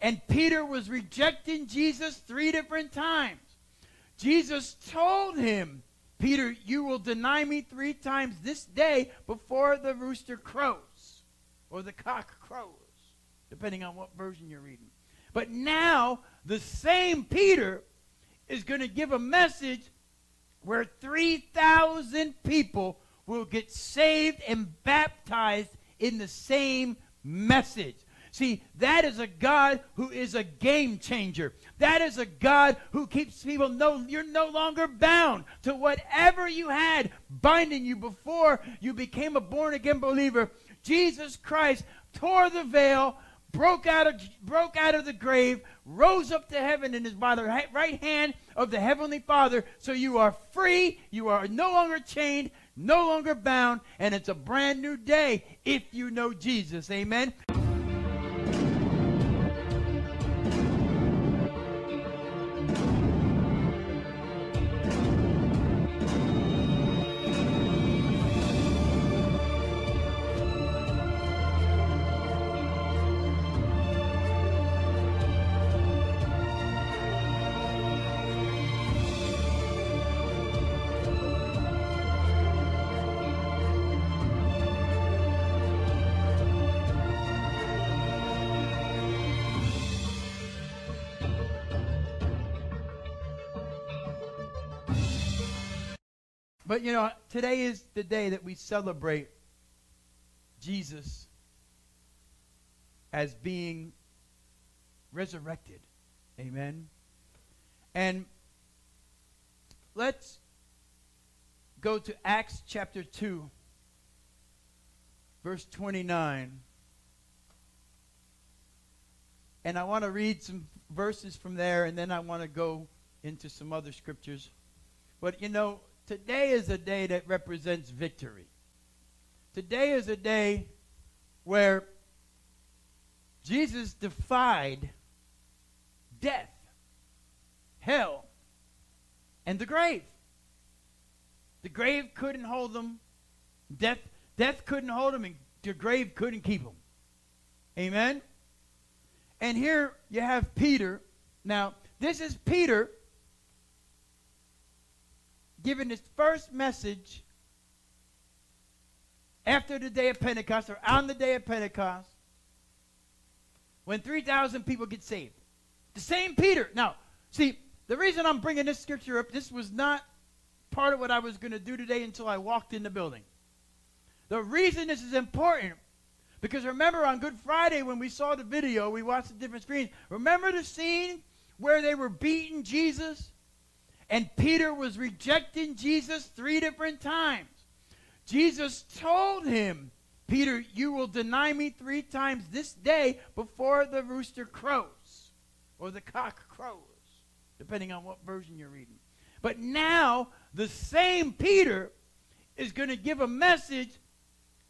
And Peter was rejecting Jesus three different times. Jesus told him, Peter, you will deny me three times this day before the rooster crows or the cock crows, depending on what version you're reading. But now, the same Peter is going to give a message where 3,000 people will get saved and baptized in the same message. See, that is a God who is a game changer. That is a God who keeps people no you're no longer bound to whatever you had binding you before you became a born again believer. Jesus Christ tore the veil, broke out of broke out of the grave, rose up to heaven and is by the right hand of the heavenly Father. So you are free, you are no longer chained, no longer bound, and it's a brand new day if you know Jesus. Amen. But you know, today is the day that we celebrate Jesus as being resurrected. Amen. And let's go to Acts chapter 2, verse 29. And I want to read some verses from there, and then I want to go into some other scriptures. But you know, Today is a day that represents victory. Today is a day where Jesus defied death, hell, and the grave. The grave couldn't hold them. Death, death couldn't hold them, and the grave couldn't keep them. Amen? And here you have Peter. Now, this is Peter given his first message after the day of Pentecost or on the day of Pentecost when 3,000 people get saved. The same Peter. Now, see, the reason I'm bringing this scripture up, this was not part of what I was going to do today until I walked in the building. The reason this is important, because remember on Good Friday when we saw the video, we watched the different screens. Remember the scene where they were beating Jesus? And Peter was rejecting Jesus three different times. Jesus told him, Peter, you will deny me three times this day before the rooster crows or the cock crows, depending on what version you're reading. But now, the same Peter is going to give a message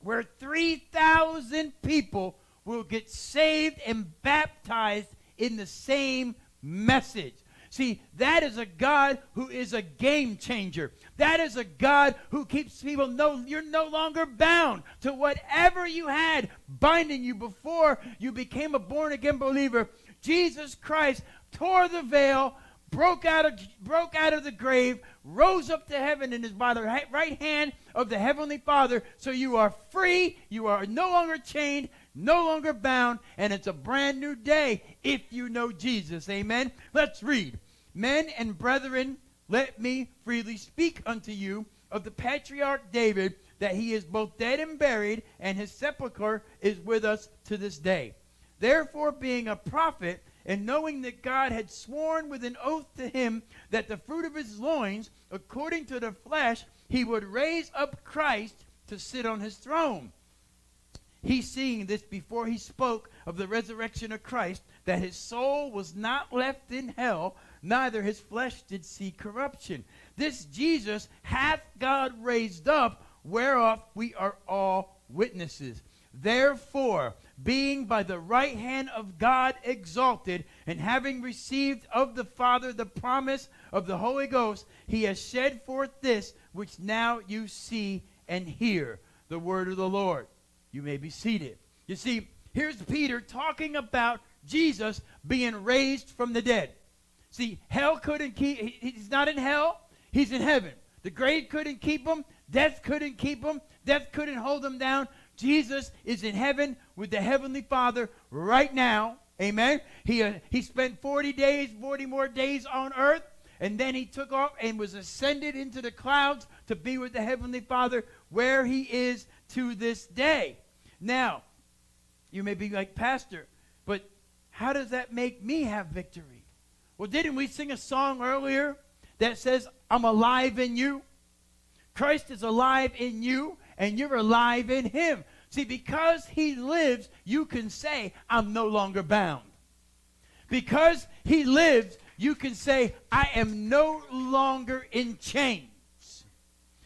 where 3,000 people will get saved and baptized in the same message. See, that is a God who is a game changer. That is a God who keeps people no you're no longer bound to whatever you had binding you before you became a born again believer. Jesus Christ tore the veil, broke out of broke out of the grave, rose up to heaven and is by the right hand of the heavenly Father. So you are free, you are no longer chained, no longer bound, and it's a brand new day if you know Jesus. Amen. Let's read. Men and brethren, let me freely speak unto you of the patriarch David, that he is both dead and buried, and his sepulchre is with us to this day. Therefore, being a prophet, and knowing that God had sworn with an oath to him that the fruit of his loins, according to the flesh, he would raise up Christ to sit on his throne. He seeing this before he spoke of the resurrection of Christ, that his soul was not left in hell, neither his flesh did see corruption. This Jesus hath God raised up, whereof we are all witnesses. Therefore, being by the right hand of God exalted, and having received of the Father the promise of the Holy Ghost, he has shed forth this which now you see and hear the word of the Lord. You may be seated. You see, here's Peter talking about Jesus being raised from the dead. See, hell couldn't keep, he's not in hell, he's in heaven. The grave couldn't keep him, death couldn't keep him, death couldn't hold him down. Jesus is in heaven with the Heavenly Father right now. Amen. He, uh, he spent 40 days, 40 more days on earth, and then he took off and was ascended into the clouds to be with the Heavenly Father where he is to this day. Now, you may be like, Pastor, but how does that make me have victory? Well, didn't we sing a song earlier that says, I'm alive in you? Christ is alive in you, and you're alive in him. See, because he lives, you can say, I'm no longer bound. Because he lives, you can say, I am no longer in chains.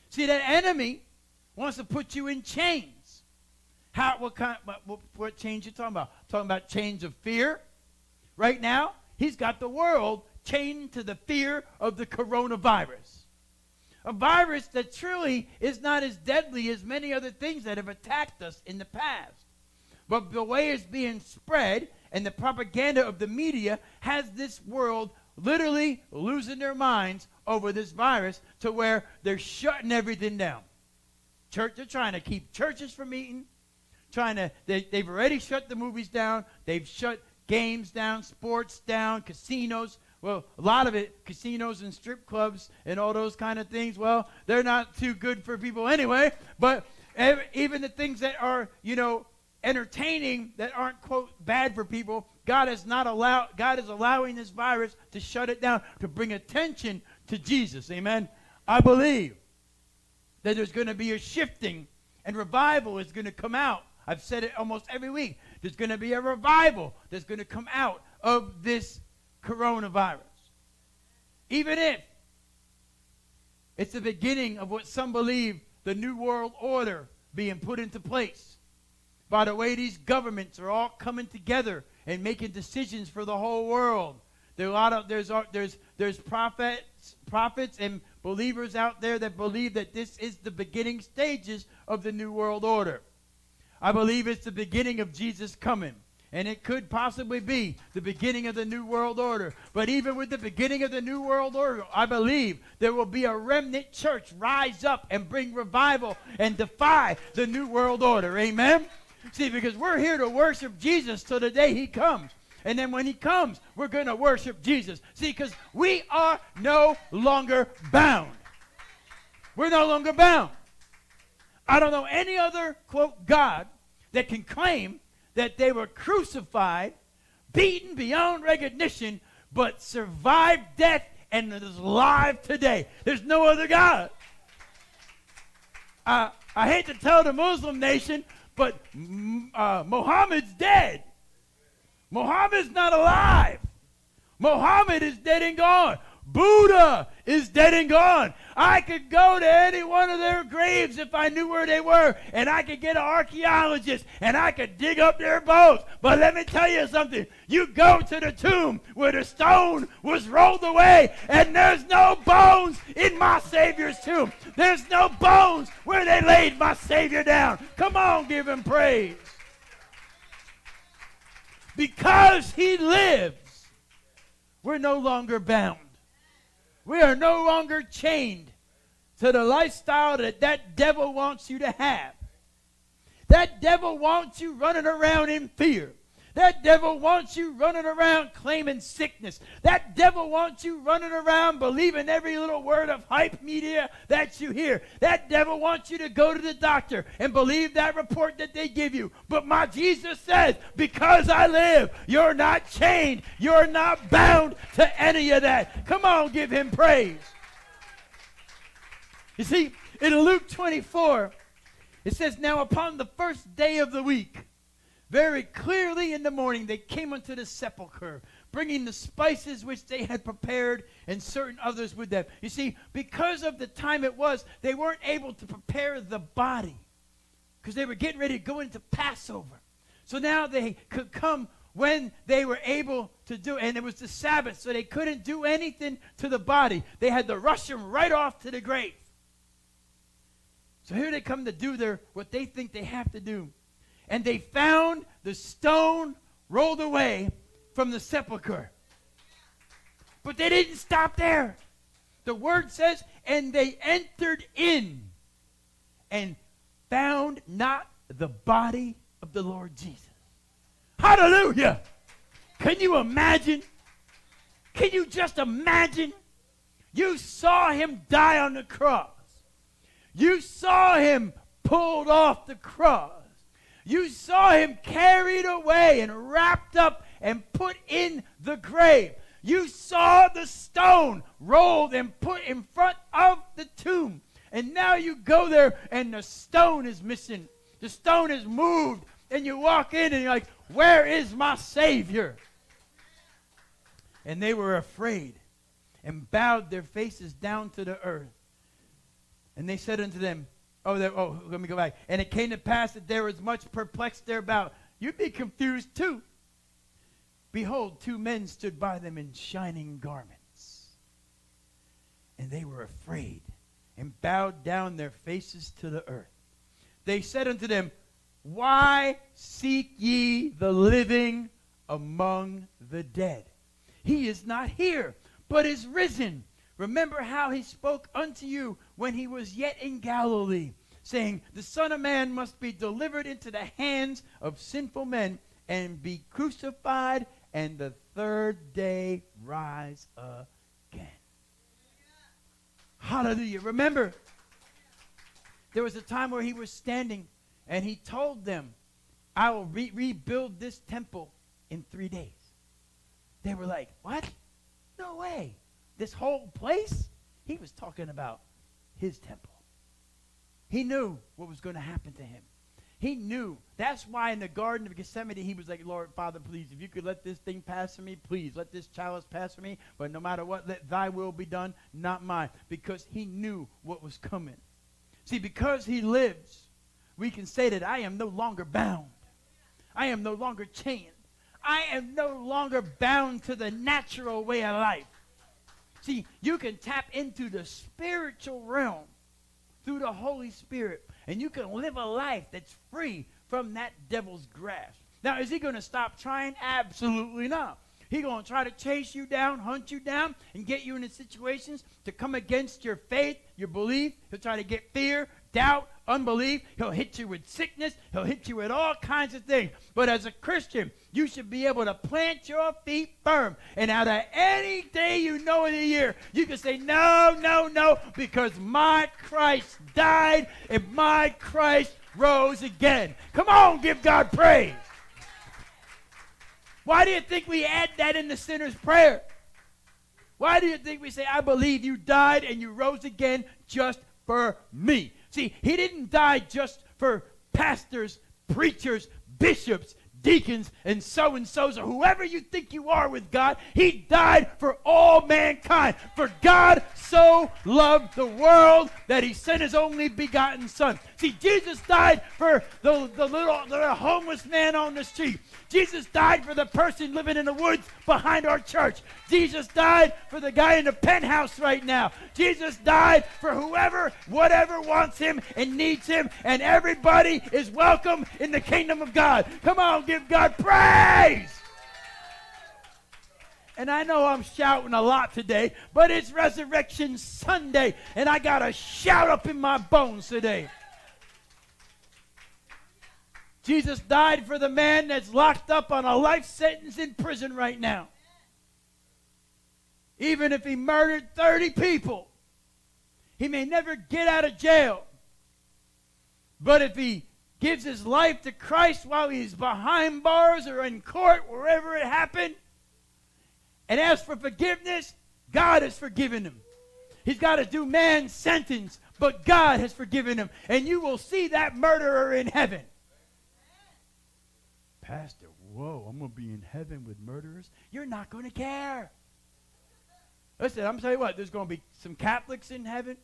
See, that enemy wants to put you in chains. How, what kind, what, what, change you talking about? Talking about chains of fear? Right now, he's got the world chained to the fear of the coronavirus. A virus that truly is not as deadly as many other things that have attacked us in the past. But the way it's being spread and the propaganda of the media has this world literally losing their minds over this virus to where they're shutting everything down. Church, they're trying to keep churches from meeting, trying to, they, they've already shut the movies down, they've shut games down, sports down, casinos. Well, a lot of it, casinos and strip clubs and all those kind of things, well, they're not too good for people anyway. But even the things that are, you know, entertaining that aren't quote bad for people, God is not allow God is allowing this virus to shut it down to bring attention to Jesus. Amen. I believe that there's going to be a shifting and revival is going to come out. I've said it almost every week. There's going to be a revival that's going to come out of this coronavirus. Even if it's the beginning of what some believe the New World Order being put into place. By the way, these governments are all coming together and making decisions for the whole world. There are a lot of there's there's there's prophets prophets and believers out there that believe that this is the beginning stages of the new world order. I believe it's the beginning of Jesus coming. And it could possibly be the beginning of the New World Order. But even with the beginning of the New World Order, I believe there will be a remnant church rise up and bring revival and defy the New World Order. Amen? See, because we're here to worship Jesus till the day he comes. And then when he comes, we're going to worship Jesus. See, because we are no longer bound. We're no longer bound. I don't know any other, quote, God that can claim that they were crucified, beaten beyond recognition, but survived death and is alive today. There's no other God. Uh, I hate to tell the Muslim nation, but uh, Muhammad's dead. Muhammad's not alive. Muhammad is dead and gone. Buddha is dead and gone. I could go to any one of their graves if I knew where they were, and I could get an archaeologist and I could dig up their bones. But let me tell you something. You go to the tomb where the stone was rolled away, and there's no bones in my Savior's tomb. There's no bones where they laid my Savior down. Come on, give him praise. Because he lives, we're no longer bound. We are no longer chained to the lifestyle that that devil wants you to have. That devil wants you running around in fear. That devil wants you running around claiming sickness. That devil wants you running around believing every little word of hype media that you hear. That devil wants you to go to the doctor and believe that report that they give you. But my Jesus says, because I live, you're not chained. You're not bound to any of that. Come on, give him praise. You see, in Luke 24, it says, Now upon the first day of the week, very clearly in the morning, they came unto the sepulchre, bringing the spices which they had prepared and certain others with them. You see, because of the time it was, they weren't able to prepare the body because they were getting ready to go into Passover. So now they could come when they were able to do and it was the Sabbath, so they couldn't do anything to the body. They had to rush him right off to the grave. So here they come to do their what they think they have to do and they found the stone rolled away from the sepulchre. But they didn't stop there. The word says, and they entered in and found not the body of the Lord Jesus. Hallelujah! Can you imagine? Can you just imagine? You saw him die on the cross. You saw him pulled off the cross. You saw him carried away and wrapped up and put in the grave. You saw the stone rolled and put in front of the tomb. And now you go there and the stone is missing. The stone is moved. And you walk in and you're like, Where is my Savior? And they were afraid and bowed their faces down to the earth. And they said unto them, Oh, there, oh, let me go back. And it came to pass that there was much perplexed thereabout. You'd be confused too. Behold, two men stood by them in shining garments. And they were afraid and bowed down their faces to the earth. They said unto them, Why seek ye the living among the dead? He is not here, but is risen. Remember how he spoke unto you when he was yet in Galilee, saying, The Son of Man must be delivered into the hands of sinful men and be crucified, and the third day rise again. Hallelujah. Remember, there was a time where he was standing and he told them, I will re- rebuild this temple in three days. They were like, What? No way. This whole place? He was talking about his temple. He knew what was going to happen to him. He knew. That's why in the Garden of Gethsemane, he was like, Lord, Father, please, if you could let this thing pass from me, please, let this chalice pass from me. But no matter what, let thy will be done, not mine. Because he knew what was coming. See, because he lives, we can say that I am no longer bound. I am no longer chained. I am no longer bound to the natural way of life. See, you can tap into the spiritual realm through the Holy Spirit, and you can live a life that's free from that devil's grasp. Now, is he going to stop trying? Absolutely not. He's going to try to chase you down, hunt you down, and get you into situations to come against your faith, your belief. He'll try to get fear, doubt, unbelief. He'll hit you with sickness. He'll hit you with all kinds of things. But as a Christian, you should be able to plant your feet firm. And out of any day you know in the year, you can say, No, no, no, because my Christ died and my Christ rose again. Come on, give God praise. Why do you think we add that in the sinner's prayer? Why do you think we say, I believe you died and you rose again just for me? See, he didn't die just for pastors, preachers, bishops, deacons, and so and so's, or whoever you think you are with God. He died for all mankind. For God so loved the world that he sent his only begotten Son. See, Jesus died for the, the, little, the homeless man on the street. Jesus died for the person living in the woods behind our church. Jesus died for the guy in the penthouse right now. Jesus died for whoever, whatever wants him and needs him. And everybody is welcome in the kingdom of God. Come on, give God praise. And I know I'm shouting a lot today, but it's Resurrection Sunday, and I got a shout up in my bones today. Jesus died for the man that's locked up on a life sentence in prison right now. Even if he murdered 30 people, he may never get out of jail. But if he gives his life to Christ while he's behind bars or in court, wherever it happened, and asks for forgiveness, God has forgiven him. He's got to do man's sentence, but God has forgiven him. And you will see that murderer in heaven. Pastor, whoa, I'm going to be in heaven with murderers. You're not going to care. Listen, I'm telling you what, there's going to be some Catholics in heaven.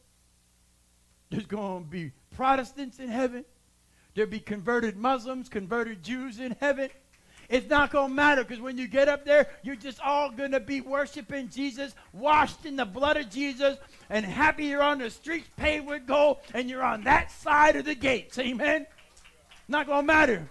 There's going to be Protestants in heaven. There'll be converted Muslims, converted Jews in heaven. It's not going to matter because when you get up there, you're just all going to be worshiping Jesus, washed in the blood of Jesus, and happy you're on the streets paved with gold and you're on that side of the gates. Amen? Not going to matter.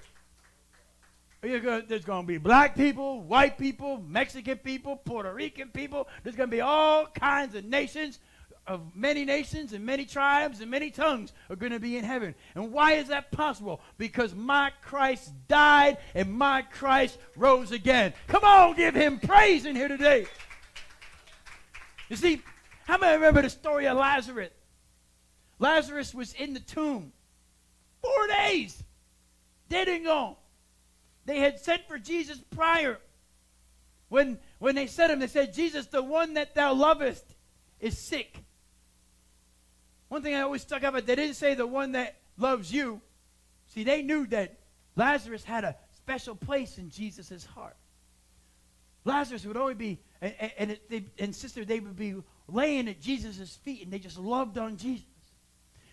there's going to be black people, white people, Mexican people, Puerto Rican people. There's going to be all kinds of nations of many nations and many tribes and many tongues are going to be in heaven. And why is that possible? Because my Christ died and my Christ rose again. Come on, give him praise in here today. You see, how many remember the story of Lazarus? Lazarus was in the tomb four days, dead and gone. They had sent for Jesus prior. When, when they sent him, they said, Jesus, the one that thou lovest is sick. One thing I always stuck out, but they didn't say the one that loves you. See, they knew that Lazarus had a special place in Jesus' heart. Lazarus would only be, and, and, they, and sister, they would be laying at Jesus' feet, and they just loved on Jesus.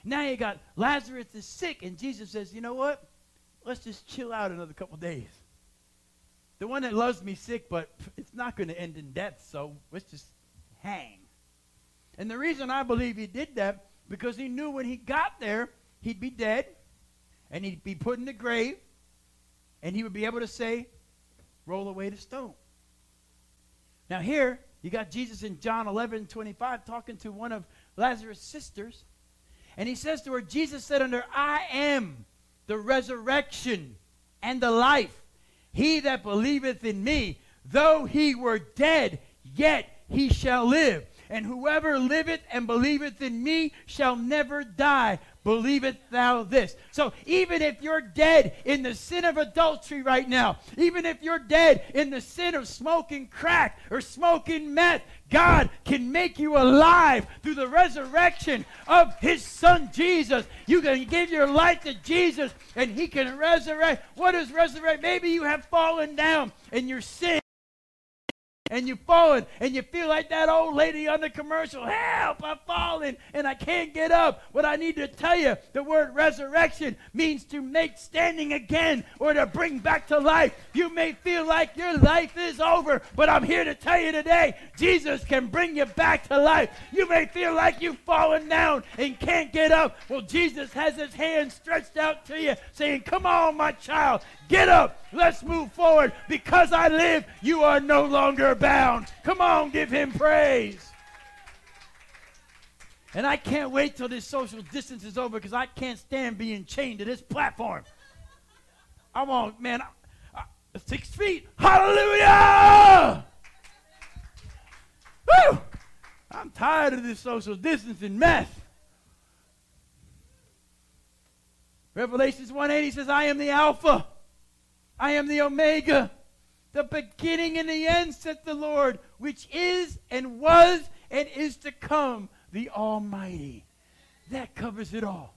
Now you got Lazarus is sick, and Jesus says, you know what? Let's just chill out another couple days. The one that loves me sick, but it's not going to end in death, so let's just hang. And the reason I believe he did that because he knew when he got there, he'd be dead and he'd be put in the grave and he would be able to say, roll away the stone. Now, here, you got Jesus in John 11 25 talking to one of Lazarus' sisters. And he says to her, Jesus said unto her, I am the resurrection and the life. He that believeth in me, though he were dead, yet he shall live and whoever liveth and believeth in me shall never die. Believeth thou this? So even if you're dead in the sin of adultery right now, even if you're dead in the sin of smoking crack or smoking meth, God can make you alive through the resurrection of his son Jesus. You can give your life to Jesus and he can resurrect. What is resurrect? Maybe you have fallen down in your sin and you've fallen and you feel like that old lady on the commercial help i'm falling and i can't get up what i need to tell you the word resurrection means to make standing again or to bring back to life you may feel like your life is over but i'm here to tell you today jesus can bring you back to life you may feel like you've fallen down and can't get up well jesus has his hand stretched out to you saying come on my child Get up. Let's move forward. Because I live, you are no longer Come on, give him praise. And I can't wait till this social distance is over because I can't stand being chained to this platform. I want, man, I, I, six feet. Hallelujah! Woo! I'm tired of this social distancing mess. Revelations 180 says, I am the Alpha I am the Omega, the beginning and the end, said the Lord, which is and was and is to come, the Almighty. That covers it all.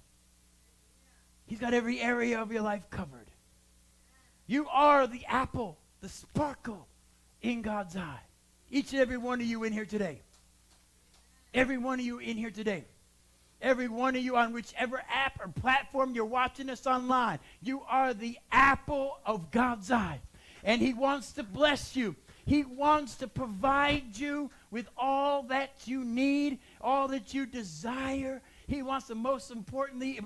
He's got every area of your life covered. You are the apple, the sparkle in God's eye. Each and every one of you in here today. Every one of you in here today every one of you on whichever app or platform you're watching us online. You are the apple of God's eye. And He wants to bless you. He wants to provide you with all that you need, all that you desire. He wants to most importantly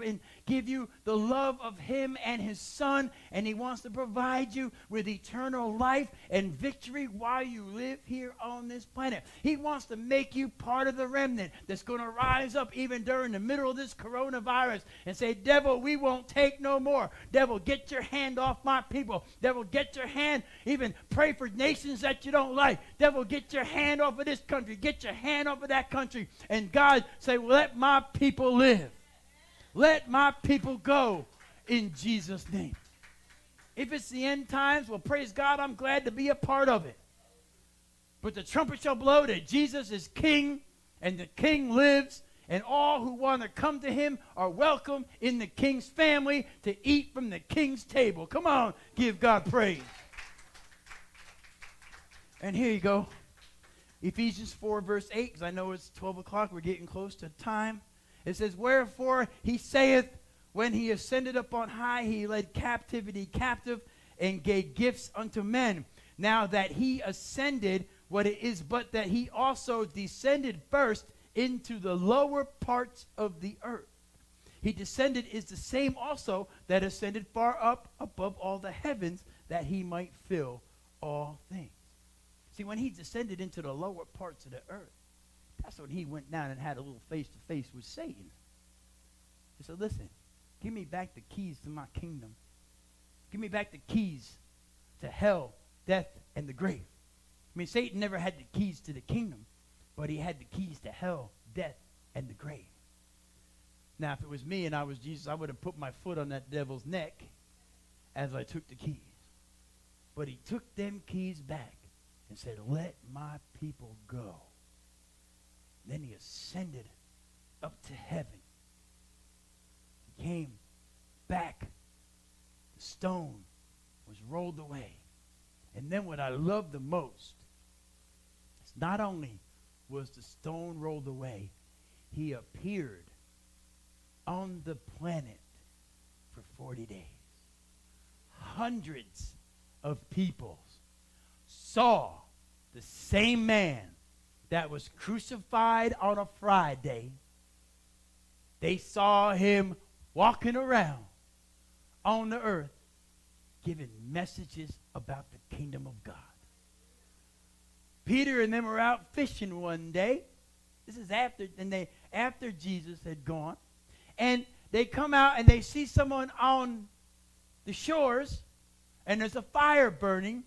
give you the love of Him and His Son, and He wants to provide you with eternal life and victory while you live here on this planet. He wants to make you part of the remnant that's going to rise up even during the middle of this coronavirus and say, Devil, we won't take no more. Devil, get your hand off my people. Devil, get your hand, even pray for nations that you don't like. Devil, get your hand off of this country. Get your hand off of that country. And God say, let my people live. Let my people go in Jesus' name. If it's the end times, well, praise God, I'm glad to be a part of it. But the trumpet shall blow that Jesus is king and the king lives, and all who want to come to him are welcome in the king's family to eat from the king's table. Come on, give God praise. And here you go. Ephesians 4, verse 8, because I know it's 12 o'clock. We're getting close to time. It says, Wherefore he saith, When he ascended up on high, he led captivity captive and gave gifts unto men. Now that he ascended, what it is but that he also descended first into the lower parts of the earth. He descended is the same also that ascended far up above all the heavens that he might fill all things. See, when he descended into the lower parts of the earth, that's when he went down and had a little face to face with Satan. He said, Listen, give me back the keys to my kingdom. Give me back the keys to hell, death, and the grave. I mean, Satan never had the keys to the kingdom, but he had the keys to hell, death, and the grave. Now, if it was me and I was Jesus, I would have put my foot on that devil's neck as I took the keys. But he took them keys back and said, Let my people go. Then he ascended up to heaven. He came back. The stone was rolled away. And then what I love the most is not only was the stone rolled away, he appeared on the planet for 40 days. Hundreds of people saw the same man that was crucified on a Friday. They saw him walking around on the earth giving messages about the kingdom of God. Peter and them were out fishing one day. This is after and they after Jesus had gone. And they come out and they see someone on the shores and there's a fire burning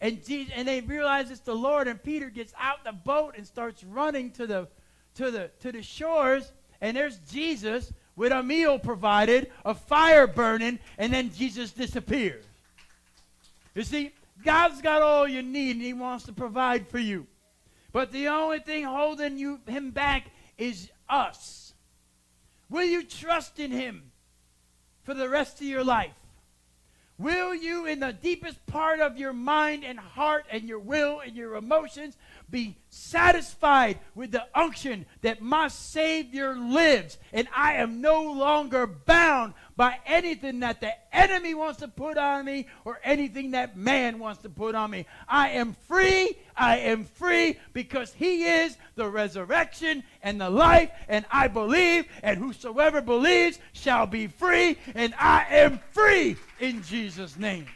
and Jesus, and they realize it's the Lord and Peter gets out the boat and starts running to the to the to the shores and there's Jesus with a meal provided, a fire burning, and then Jesus disappears. You see, God's got all you need and he wants to provide for you. But the only thing holding you him back is us. Will you trust in him for the rest of your life? Will you, in the deepest part of your mind and heart and your will and your emotions, be satisfied with the unction that my Savior lives and I am no longer bound by anything that the enemy wants to put on me or anything that man wants to put on me. I am free. I am free because he is the resurrection and the life, and I believe, and whosoever believes shall be free, and I am free in Jesus' name.